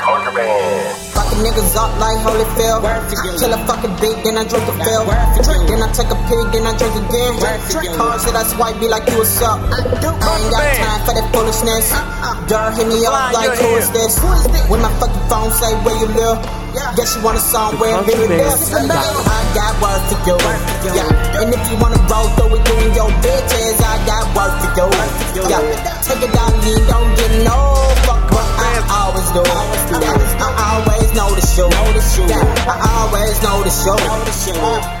Contraband. Fucking niggas up like Holyfield. Kill a fucking beat, then I drink a fill. Then I take a pig, then I drink again. Cars that I swipe be like you what's up. I ain't got time for that foolishness. Dirt hit me up like who is this? When my fucking phone say where you live. Guess you want a song where it really lives. I got work to do. Yeah. And if you wanna roll through it, doing your bitches, I got work to do. Yeah. Take it down, know the show.